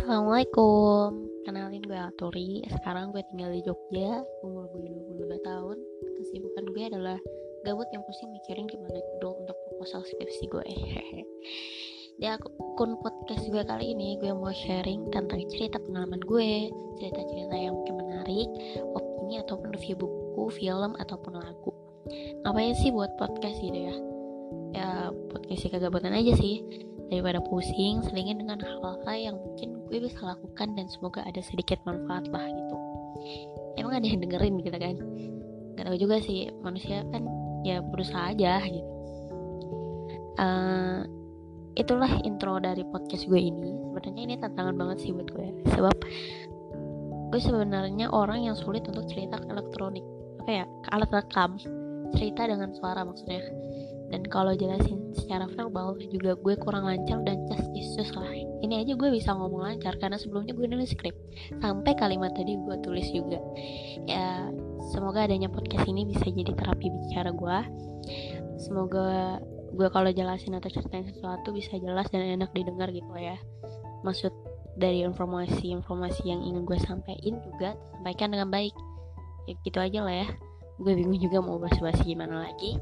Assalamualaikum. Kenalin gue Aturi Sekarang gue tinggal di Jogja. Umur gue 22 tahun. Kesibukan gue adalah Gabut yang pusing mikirin gimana judul untuk proposal skripsi gue. Di akun podcast gue kali ini Gue mau sharing tentang cerita pengalaman gue Cerita-cerita yang mungkin menarik Opini ataupun review buku, film, ataupun lagu. Ngapain sih buat podcast gitu ya Ya podcast sih kagabutan aja sih. Daripada pusing selingin dengan hal-hal yang mungkin gue bisa lakukan dan semoga ada sedikit manfaat lah gitu. Emang ada yang dengerin gitu kan? Gak tahu juga sih manusia kan ya berusaha aja gitu. Uh, itulah intro dari podcast gue ini. Sebenarnya ini tantangan banget sih buat gue. Sebab gue sebenarnya orang yang sulit untuk cerita ke elektronik apa ya ke alat rekam cerita dengan suara maksudnya dan kalau jelasin secara verbal juga gue kurang lancar dan just isus lah. Ini aja gue bisa ngomong lancar karena sebelumnya gue nulis skrip. Sampai kalimat tadi gue tulis juga. Ya semoga adanya podcast ini bisa jadi terapi bicara gue. Semoga gue kalau jelasin atau ceritain sesuatu bisa jelas dan enak didengar gitu ya. Maksud dari informasi-informasi yang ingin gue sampaikan juga sampaikan dengan baik. Ya gitu aja lah ya. Gue bingung juga mau bahas-bahas gimana lagi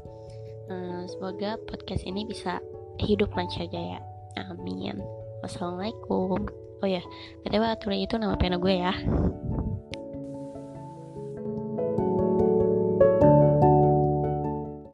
uh, semoga podcast ini bisa hidup lancar jaya amin. Wassalamualaikum. Oh ya btw aturan itu nama pena gue ya